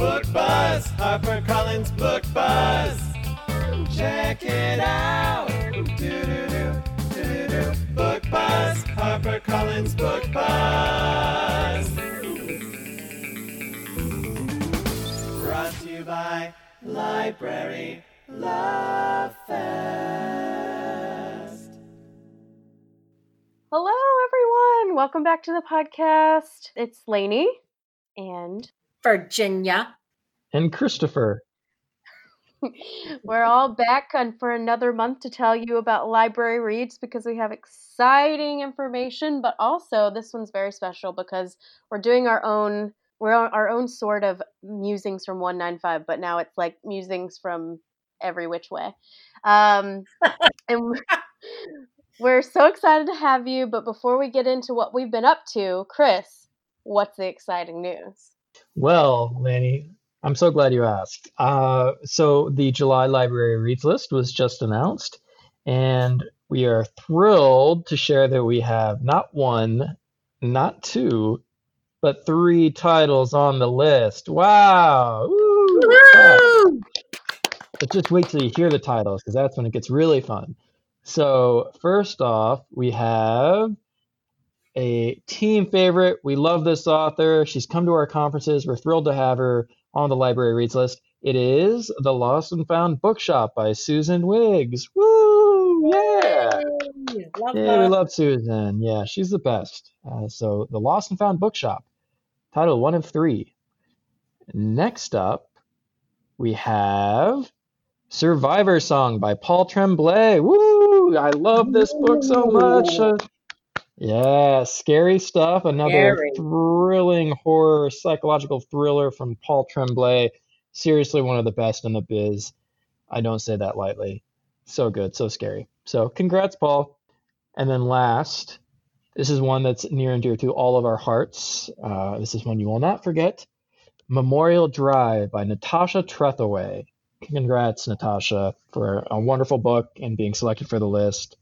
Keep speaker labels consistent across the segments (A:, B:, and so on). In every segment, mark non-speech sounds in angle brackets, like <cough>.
A: Book Buzz, HarperCollins Book Buzz. Check it out. Do-do-do. Book Buzz, HarperCollins Book Buzz. Brought to you by Library Love Fest.
B: Hello, everyone. Welcome back to the podcast. It's Lainey and
C: Virginia.
D: And Christopher. <laughs>
B: We're all back on for another month to tell you about library reads because we have exciting information, but also this one's very special because we're doing our own we're on our own sort of musings from 195, but now it's like musings from every which way. Um, <laughs> and we're so excited to have you, but before we get into what we've been up to, Chris, what's the exciting news?
D: Well, Lainey, I'm so glad you asked. Uh, so the July Library Reads list was just announced, and we are thrilled to share that we have not one, not two, but three titles on the list. Wow! Woo! But just wait till you hear the titles, because that's when it gets really fun. So first off, we have a team favorite. We love this author. She's come to our conferences. We're thrilled to have her on the library reads list. It is The Lost and Found Bookshop by Susan Wiggs. Woo! Yeah!
C: Love
D: Yeah, we love Susan. Yeah, she's the best. Uh, so, The Lost and Found Bookshop, title one of three. Next up, we have Survivor Song by Paul Tremblay. Woo! I love this book so much. Uh, yeah, scary stuff. Another
C: Scary.
D: thrilling horror, psychological thriller from Paul Tremblay. Seriously, one of the best in the biz. I don't say that lightly. So good, so scary. So, congrats, Paul. And then last, this is one that's near and dear to all of our hearts. Uh, this is one you will not forget Memorial Drive by Natasha Trethewey. Congrats, Natasha, for a wonderful book and being selected for the list.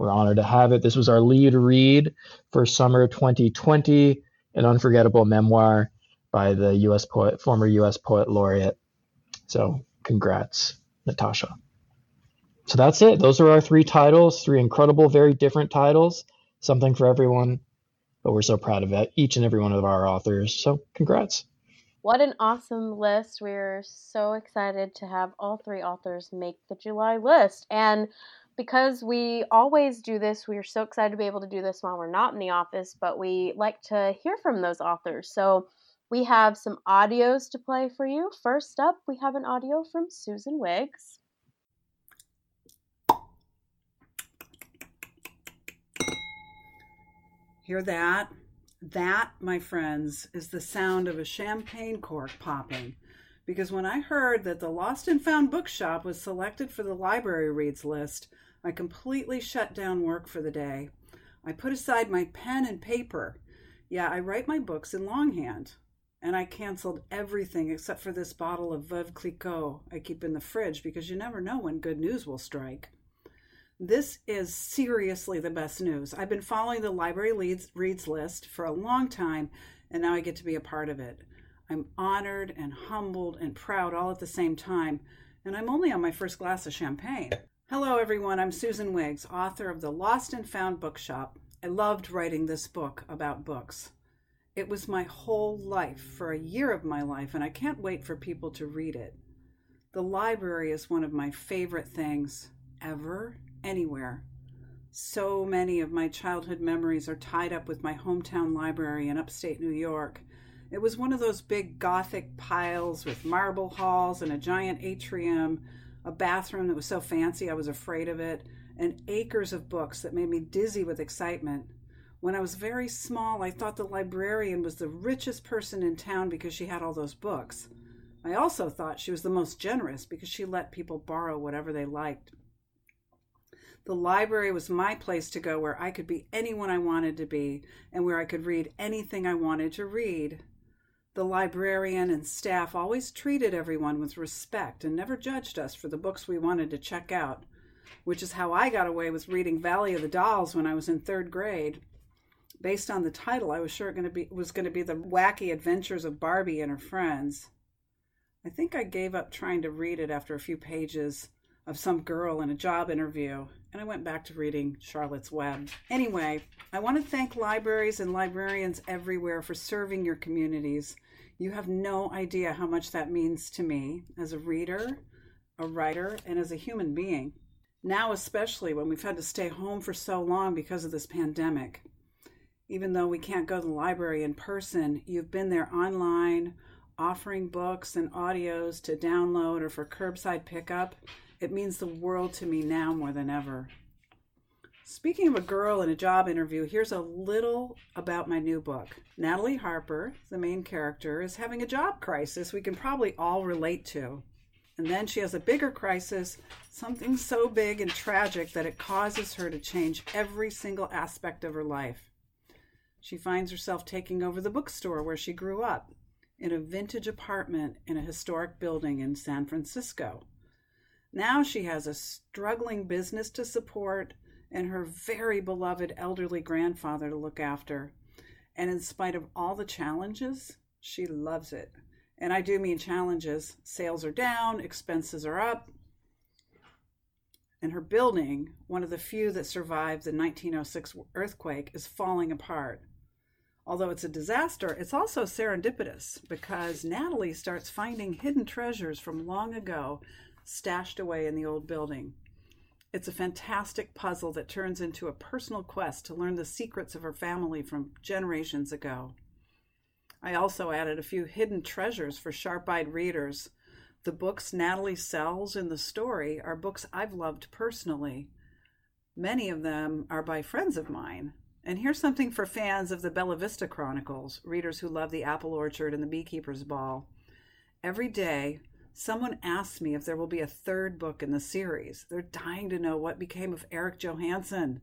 D: We're honored to have it. This was our lead read for summer 2020, an unforgettable memoir by the U.S. poet, former U.S. poet laureate. So, congrats, Natasha. So that's it. Those are our three titles, three incredible, very different titles, something for everyone. But we're so proud of it, each and every one of our authors. So, congrats.
B: What an awesome list. We're so excited to have all three authors make the July list. And because we always do this, we are so excited to be able to do this while we're not in the office, but we like to hear from those authors. So we have some audios to play for you. First up, we have an audio from Susan Wiggs.
E: Hear that? That, my friends, is the sound of a champagne cork popping. Because when I heard that the Lost and Found Bookshop was selected for the library reads list, I completely shut down work for the day. I put aside my pen and paper. Yeah, I write my books in longhand. And I canceled everything except for this bottle of Veuve Clicquot I keep in the fridge because you never know when good news will strike. This is seriously the best news. I've been following the library leads, reads list for a long time, and now I get to be a part of it. I'm honored and humbled and proud all at the same time, and I'm only on my first glass of champagne. Hello, everyone. I'm Susan Wiggs, author of The Lost and Found Bookshop. I loved writing this book about books. It was my whole life for a year of my life, and I can't wait for people to read it. The library is one of my favorite things ever anywhere. So many of my childhood memories are tied up with my hometown library in upstate New York. It was one of those big Gothic piles with marble halls and a giant atrium, a bathroom that was so fancy I was afraid of it, and acres of books that made me dizzy with excitement. When I was very small, I thought the librarian was the richest person in town because she had all those books. I also thought she was the most generous because she let people borrow whatever they liked. The library was my place to go where I could be anyone I wanted to be and where I could read anything I wanted to read. The librarian and staff always treated everyone with respect and never judged us for the books we wanted to check out, which is how I got away with reading Valley of the Dolls when I was in third grade. Based on the title, I was sure it was going to be the wacky adventures of Barbie and her friends. I think I gave up trying to read it after a few pages of some girl in a job interview, and I went back to reading Charlotte's Web. Anyway, I want to thank libraries and librarians everywhere for serving your communities. You have no idea how much that means to me as a reader, a writer, and as a human being. Now, especially when we've had to stay home for so long because of this pandemic. Even though we can't go to the library in person, you've been there online offering books and audios to download or for curbside pickup, it means the world to me now more than ever. Speaking of a girl in a job interview, here's a little about my new book. Natalie Harper, the main character, is having a job crisis we can probably all relate to. And then she has a bigger crisis, something so big and tragic that it causes her to change every single aspect of her life. She finds herself taking over the bookstore where she grew up in a vintage apartment in a historic building in San Francisco. Now she has a struggling business to support and her very beloved elderly grandfather to look after. And in spite of all the challenges, she loves it. And I do mean challenges. Sales are down, expenses are up. And her building, one of the few that survived the 1906 earthquake, is falling apart. Although it's a disaster, it's also serendipitous because Natalie starts finding hidden treasures from long ago stashed away in the old building. It's a fantastic puzzle that turns into a personal quest to learn the secrets of her family from generations ago. I also added a few hidden treasures for sharp eyed readers. The books Natalie sells in the story are books I've loved personally. Many of them are by friends of mine, and here's something for fans of the Bella Vista Chronicles, readers who love the apple orchard and the beekeeper's ball. Every day, someone asks me if there will be a third book in the series. They're dying to know what became of Eric Johansen.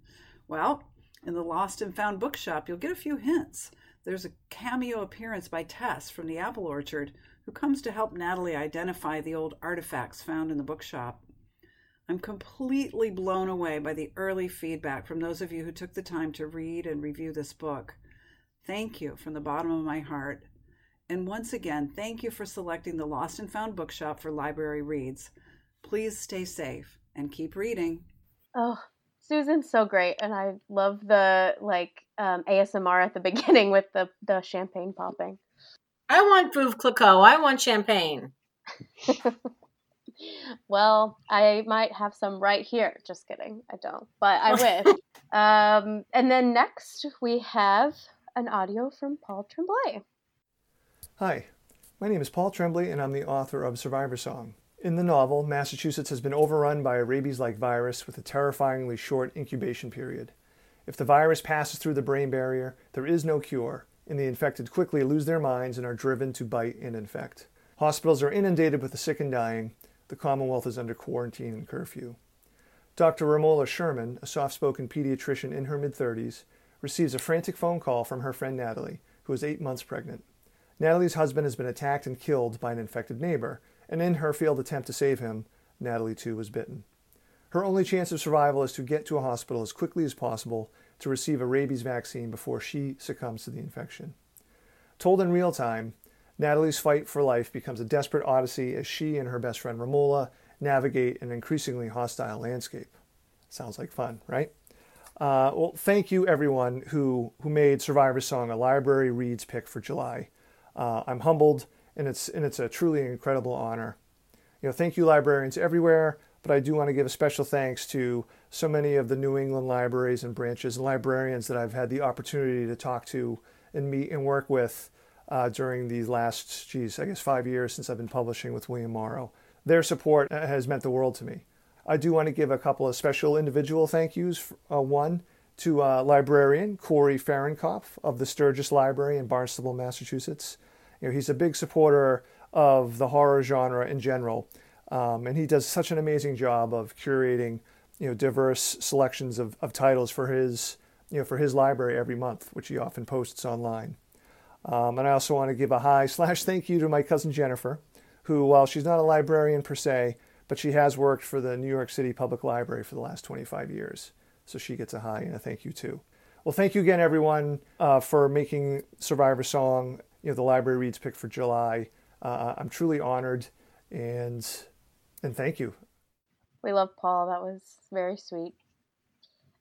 E: Well, in the Lost and Found bookshop, you'll get a few hints. There's a cameo appearance by Tess from the apple orchard, who comes to help Natalie identify the old artifacts found in the bookshop. I'm completely blown away by the early feedback from those of you who took the time to read and review this book. Thank you from the bottom of my heart. And once again, thank you for selecting the Lost and Found Bookshop for Library Reads. Please stay safe and keep reading.
B: Oh, Susan's so great, and I love the like um, ASMR at the <laughs> beginning with the the champagne popping.
C: I want Veuve Clicquot. I want champagne. <laughs>
B: well, I might have some right here. Just kidding. I don't, but I wish. <laughs> um, and then next we have an audio from Paul Tremblay.
F: Hi, my name is Paul Tremblay, and I'm the author of Survivor Song. In the novel, Massachusetts has been overrun by a rabies like virus with a terrifyingly short incubation period. If the virus passes through the brain barrier, there is no cure, and the infected quickly lose their minds and are driven to bite and infect. Hospitals are inundated with the sick and dying, the Commonwealth is under quarantine and curfew. Dr. Ramola Sherman, a soft spoken pediatrician in her mid 30s, receives a frantic phone call from her friend Natalie, who is eight months pregnant. Natalie's husband has been attacked and killed by an infected neighbor, and in her failed attempt to save him, Natalie too was bitten. Her only chance of survival is to get to a hospital as quickly as possible to receive a rabies vaccine before she succumbs to the infection. Told in real time, Natalie's fight for life becomes a desperate odyssey as she and her best friend Ramola navigate an increasingly hostile landscape. Sounds like fun, right? Uh, well, thank you everyone who who made Survivor Song a library reads pick for July. Uh, I'm humbled, and it's and it's a truly incredible honor. You know, thank you librarians everywhere, but I do want to give a special thanks to so many of the New England libraries and branches and librarians that I've had the opportunity to talk to and meet and work with uh, during these last, geez, I guess five years since I've been publishing with William Morrow. Their support uh, has meant the world to me. I do want to give a couple of special individual thank yous. Uh, one to uh, librarian Cory Farrenkopf of the Sturgis Library in Barnstable, Massachusetts. You know, he's a big supporter of the horror genre in general. Um, and he does such an amazing job of curating, you know, diverse selections of, of titles for his, you know, for his library every month, which he often posts online. Um, and I also want to give a hi slash thank you to my cousin Jennifer, who, while she's not a librarian per se, but she has worked for the New York City Public Library for the last 25 years. So she gets a hi and a thank you too. Well, thank you again, everyone, uh, for making Survivor Song, you know, the library reads pick for July. Uh, I'm truly honored, and and thank you.
B: We love Paul. That was very sweet.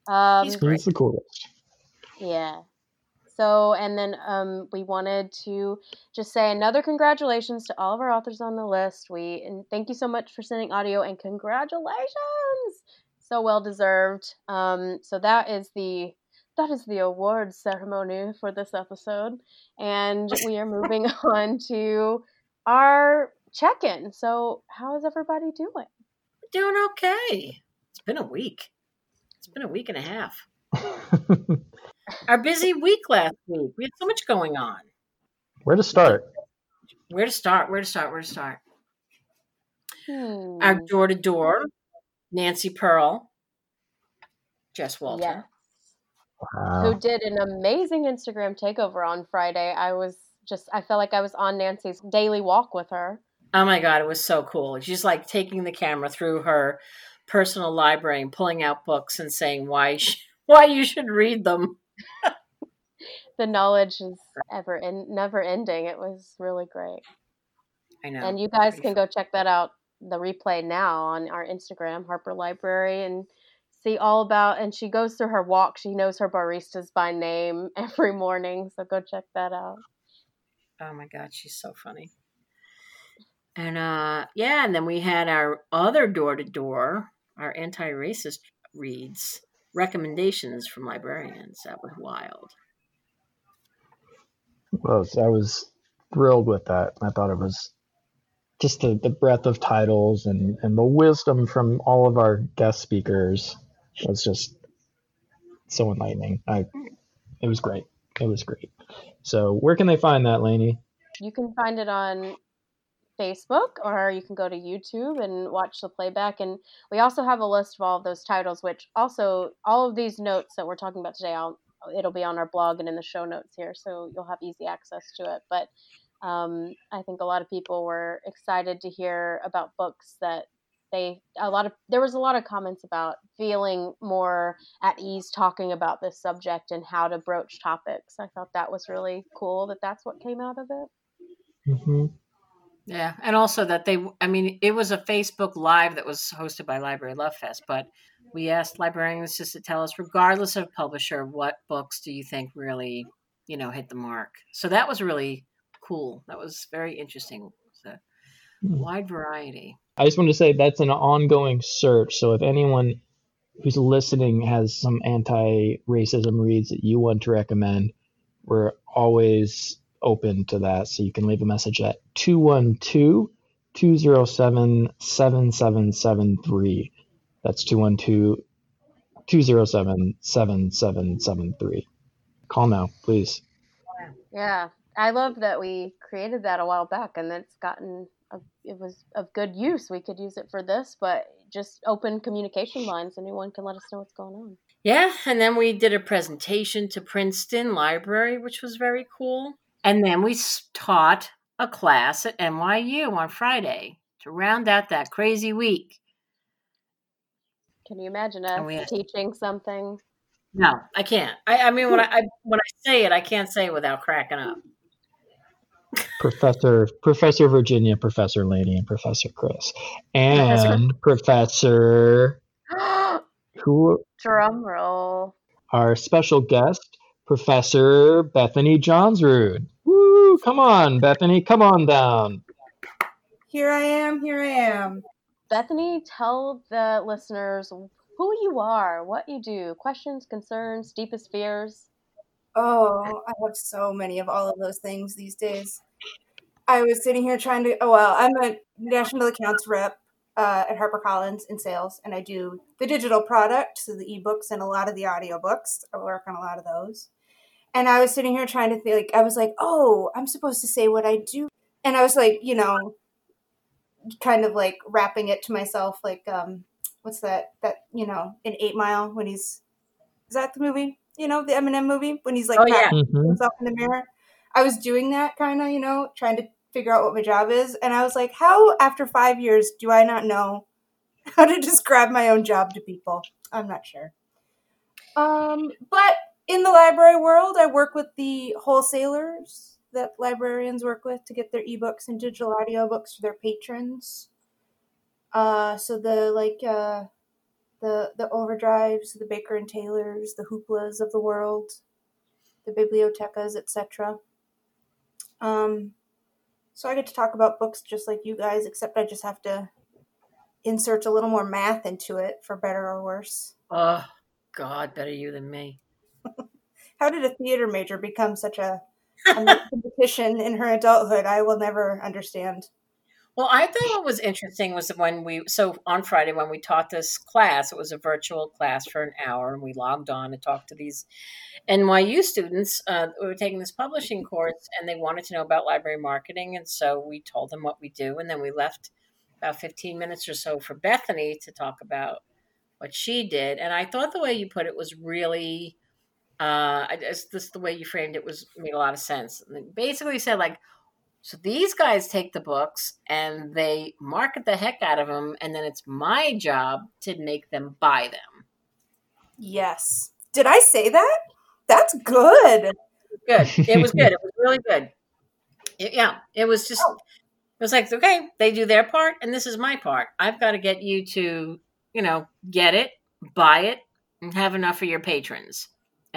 B: Um,
D: He's the coolest.
B: Yeah. So, and then um, we wanted to just say another congratulations to all of our authors on the list. We and thank you so much for sending audio and congratulations, so well deserved. Um, so that is the that is the award ceremony for this episode, and we are moving <laughs> on to our check-in. So, how is everybody doing?
C: Doing okay. It's been a week. It's been a week and a half. <laughs> Our busy week last week. We had so much going on.
D: Where to start?
C: Where to start? Where to start? Where to start?
B: Hmm.
C: Our door to door, Nancy Pearl, Jess Walter.
B: Yes.
D: Wow.
B: who did an amazing Instagram takeover on Friday. I was just, I felt like I was on Nancy's daily walk with her.
C: Oh my God, it was so cool. She's like taking the camera through her personal library and pulling out books and saying why sh- <laughs> why you should read them.
B: The knowledge is ever and never ending. It was really great.
C: I know.
B: and you guys can go check that out, the replay now on our Instagram, Harper Library, and see all about. And she goes through her walk. She knows her baristas by name <laughs> every morning. So go check that out.
C: Oh my god, she's so funny. And uh yeah, and then we had our other door to door, our anti-racist reads, recommendations from librarians. That was wild.
D: Well, I was thrilled with that. I thought it was just the, the breadth of titles and, and the wisdom from all of our guest speakers was just so enlightening. I it was great. It was great. So where can they find that, Lainey?
B: You can find it on Facebook or you can go to YouTube and watch the playback. And we also have a list of all of those titles, which also all of these notes that we're talking about today, I'll, it'll be on our blog and in the show notes here, so you'll have easy access to it. But um, I think a lot of people were excited to hear about books that they a lot of there was a lot of comments about feeling more at ease talking about this subject and how to broach topics. I thought that was really cool that that's what came out of it.
D: Mm-hmm.
C: Yeah, and also that they I mean, it was a Facebook live that was hosted by Library Love Fest, but we asked librarians just to tell us regardless of publisher what books do you think really, you know, hit the mark. So that was really cool. That was very interesting. It's a hmm. wide variety.
D: I just want to say that's an ongoing search. So if anyone who's listening has some anti-racism reads that you want to recommend, we're always open to that. So you can leave a message at 212-207-7773. That's 212-207-7773. Call now, please.
B: Yeah, I love that we created that a while back, and it's gotten a, it was of good use. We could use it for this, but just open communication lines. Anyone can let us know what's going on.
C: Yeah, and then we did a presentation to Princeton Library, which was very cool. And then we taught a class at NYU on Friday to round out that crazy week.
B: Can you imagine us
C: we had-
B: teaching something?
C: No, I can't. I, I mean, when I, I <laughs> when I say it, I can't say it without cracking up.
D: Professor Professor Virginia, Professor Lainey, and Professor Chris. And Professor <gasps> who
B: Drum roll.
D: our special guest, Professor Bethany Johnsrud. Woo! Come on, Bethany, come on down.
G: Here I am, here I am.
B: Bethany, tell the listeners who you are, what you do, questions, concerns, deepest fears.
G: Oh, I have so many of all of those things these days. I was sitting here trying to, oh, well, I'm a national accounts rep uh, at HarperCollins in sales, and I do the digital product, so the ebooks and a lot of the audiobooks. I work on a lot of those. And I was sitting here trying to think, like, I was like, oh, I'm supposed to say what I do. and I was like, you know, kind of like rapping it to myself, like, um, what's that? That you know, in Eight Mile when he's is that the movie? You know, the Eminem movie when he's like
C: Oh, yeah.
D: Mhm.
G: himself in the mirror. I was doing that kind of, you know, trying to figure out what my job is, and I was like, how after five years do I not know how to <laughs> describe my own job to people? I'm not sure. Um, but in the library world, I work with the wholesalers that librarians work with to get their ebooks and digital audio books for their patrons. Uh, so the like uh, the the OverDrives, the Baker and Taylors, the hooplas of the world, the bibliothecas, etc. Um, so I get to talk about books just like you guys, except I just have to insert a little more math into it for better or worse.
C: Oh, God, better you than me.
G: How did a theater major become such a, a <laughs> mathematician in her adulthood? I will never understand.
C: Well, I thought what was interesting was when we so on Friday when we taught this class, it was a virtual class for an hour, and we logged on and talked to these NYU students uh, who were taking this publishing course, and they wanted to know about library marketing, and so we told them what we do, and then we left about fifteen minutes or so for Bethany to talk about what she did, and I thought the way you put it was really. Uh, I just this the way you framed it was made a lot of sense. Basically said like, so these guys take the books and they market the heck out of them, and then it's my job to make them buy them.
G: Yes. Did I say that? That's good.
C: Good. It was good. <laughs> It was really good. It- yeah, it was just. It was like okay, they do their part, and this is my part. I've got to get you to, you know, get it, buy it, and have enough for your patrons.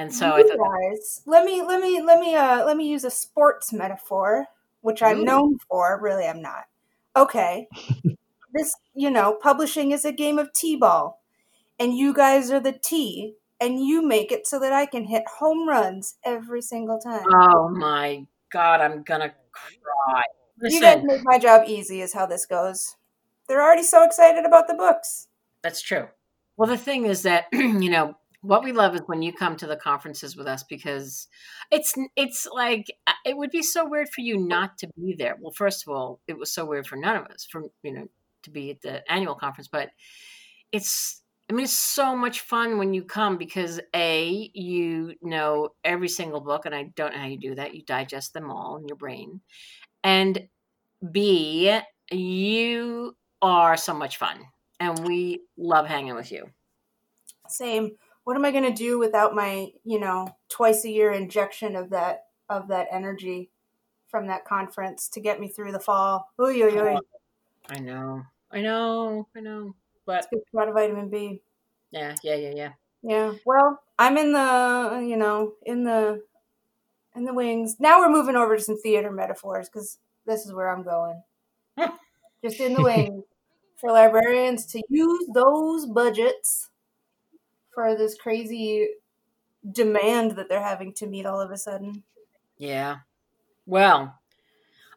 C: And so I thought,
G: guys, let me let me let me uh let me use a sports metaphor, which I'm
C: Ooh.
G: known for. Really, I'm not. Okay, <laughs> this you know, publishing is a game of t-ball, and you guys are the T, and you make it so that I can hit home runs every single time.
C: oh my god, I'm gonna cry.
G: you guys make my job easy, is how this goes. They're already so excited about the books.
C: That's true. Well, the thing is that <clears throat> you know what we love is when you come to the conferences with us because it's it's like uh, it would be so weird for you not to be there. Well, first of all, it was so weird for none of us for you know to be at the annual conference, but it's I mean it's so much fun when you come because a you know every single book, and I don't know how you do that. You digest them all in your brain, and b you are so much fun and we love hanging with you.
G: Same. What am I going to do without my, you know, twice a year injection of that of that energy from that conference to get me through the fall? Oy, oy, oy.
C: I know, I know, I know. But
G: It's a lot of vitamin B.
C: yeah, yeah, yeah, yeah.
G: Yeah. Well, I'm in the, you know, in the in the wings. Now we're moving over to some theater metaphors because this is where I'm going. <laughs> Just in the wings for librarians to use those budgets for this crazy demand that they're having to meet all of a sudden.
C: Yeah. Well,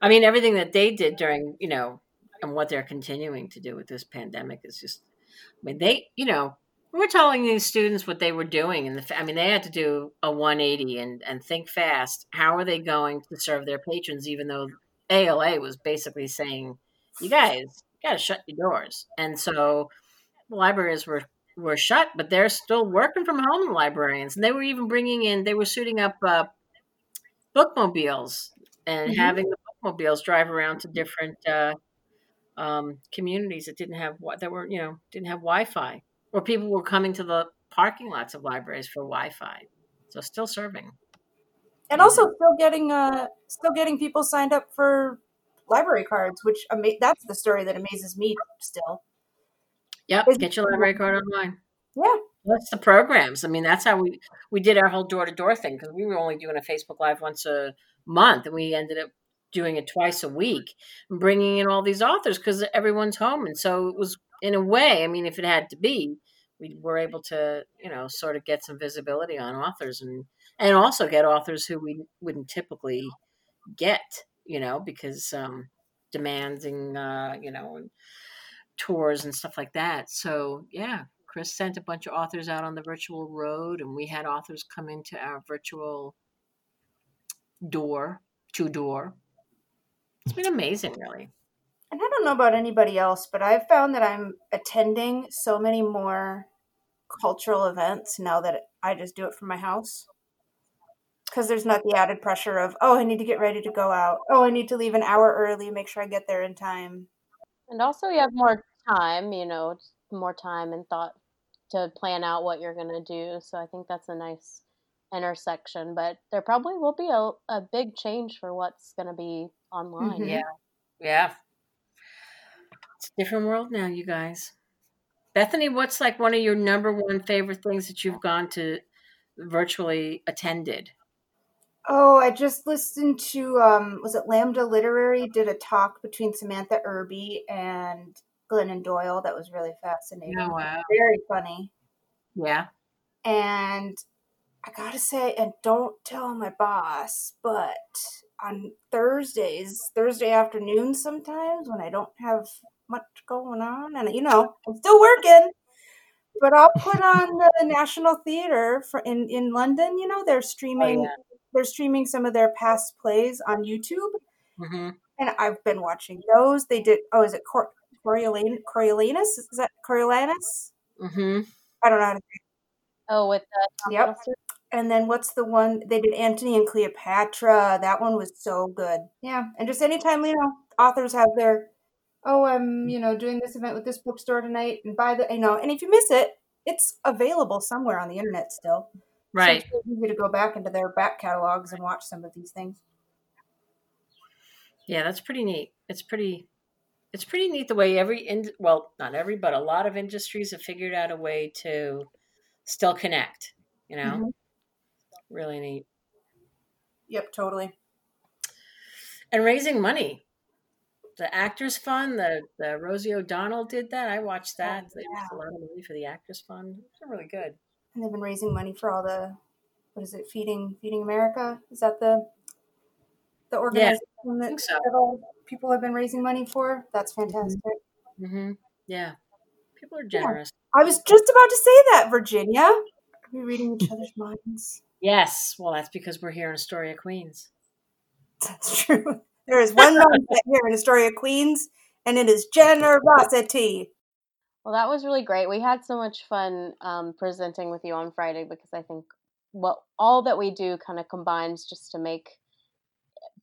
C: I mean, everything that they did during, you know, and what they're continuing to do with this pandemic is just, I mean, they, you know, we were telling these students what they were doing. And the, I mean, they had to do a 180 and, and think fast. How are they going to serve their patrons, even though ALA was basically saying, you guys got to shut your doors. And so the libraries were were shut, but they're still working from home. The librarians, and they were even bringing in. They were shooting up uh, bookmobiles and
G: Mhm.
C: having the bookmobiles drive around to different uh, um, communities that didn't have that were you know didn't have Wi-Fi, or people were coming to the parking lots of libraries for Wi-Fi. So still serving.
G: and also still getting uh still getting people signed up for library cards which ama- that's the story that amazes me still
C: Yep, get your library card online.
G: yeah
C: That's the programs. I mean, that's how we we did our whole door to door thing because we were only doing a Facebook Live once a month, and we ended up doing it twice a week, bringing in all these authors because everyone's home, and so it was in a way. I mean, if it had to be, we were able to you know sort of get some visibility on authors and and also get authors who we wouldn't typically get, you know, because um, demanding, uh, you know, and tours and stuff like that. So yeah, Chris sent a bunch of authors out on the virtual road, and we had authors come into our virtual door to door. It's been amazing, really.
G: And I don't know about anybody else, but I've found that I'm attending so many more cultural events now that I just do it from my house. Because there's not the added pressure of, oh, I need to get ready to go out. Oh, I need to leave an hour early, make sure I get there in time.
B: And also, you have more time, you know, more time and thought to plan out what you're going to do. So I think that's a nice intersection. But there probably will be a, a big change for what's going to be online.
G: Mhm.
C: Yeah. Yeah. It's a different world now, you guys. Bethany, what's like one of your number one favorite things that you've gone to virtually attended?
G: Oh, I just listened to um was it Lambda Literary did a talk between Samantha Irby and Glennon Doyle that was really fascinating.
C: Oh, wow.
G: Very funny.
C: Yeah.
G: And I gotta say, and don't tell my boss, but on Thursdays, Thursday afternoons sometimes when I don't have much going on and you know, I'm still working. But I'll put on the National Theatre for in, in London, you know, they're streaming
C: yeah.
G: They're streaming some of their past plays on YouTube.
C: hmm
G: And I've been watching those. They did oh, is it Cor- Coriolan- Coriolanus? Is that Coriolanus?
C: hmm
G: I don't know how to
B: Oh, with the
G: Yep.
B: Hiddleston?
G: And then what's the one they did Antony and Cleopatra? That one was so good. Yeah. And just anytime, you know, authors have their oh, I'm, you know, doing this event with this bookstore tonight and buy the you know, and if you miss it, it's available somewhere on the internet still. So
C: Right.
G: it's easy to go back into their back catalogs and watch some of these things.
C: Yeah, that's pretty neat. It's pretty it's pretty neat the way every in well, not every, but a lot of industries have figured out a way to still connect, you know?
G: Mhm.
C: Really neat.
G: Yep, totally.
C: And raising money. The Actors Fund, the, the Rosie O'Donnell did that. I watched that. They raised a lot of money for the Actors Fund. They're really good.
G: And they've been raising money for all the what is it, Feeding Feeding America? Is that the the organization that,
C: so.
G: that all people have been raising money for? That's fantastic.
C: hmm Yeah. People are
G: Yeah.
C: generous.
G: I was just about to say that, Virginia. Are we reading each other's minds?
C: Yes. Well, that's because we're here in Astoria, Queens.
G: That's true. There is one mindset here in Astoria, Queens, and it is <laughs> generosity.
B: Well, that was really great. We had so much fun um, presenting with you on Friday because I think what all that we do kind of combines just to make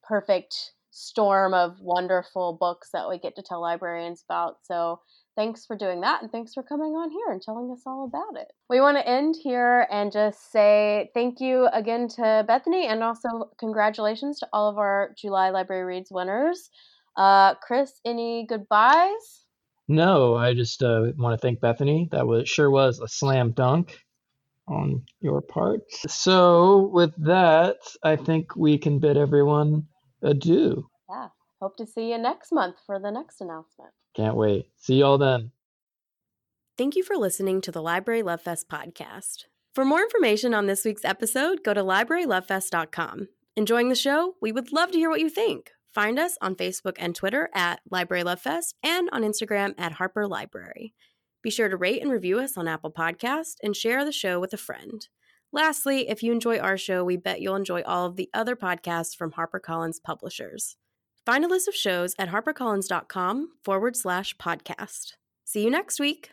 B: perfect storm of wonderful books that we get to tell librarians about. So thanks for doing that and thanks for coming on here and telling us all about it. We want to end here and just say thank you again to Bethany and also congratulations to all of our July Library Reads winners. Uh, Chris, any goodbyes?
D: No, I just uh, want to thank Bethany. That was sure was a slam dunk on your part. So with that, I think we can bid everyone adieu.
B: Yeah. Hope to see you next month for the next announcement.
D: Can't wait. See y'all then.
H: Thank you for listening to the Library Love Fest podcast. For more information on this week's episode, go to librarylovefest.com. Enjoying the show? We would love to hear what you think. Find us on Facebook and Twitter at Library Love Fest and on Instagram at Harper Library. Be sure to rate and review us on Apple Podcast and share the show with a friend. Lastly, if you enjoy our show, we bet you'll enjoy all of the other podcasts from HarperCollins publishers. Find a list of shows at harpercollins.com forward slash podcast. See you next week.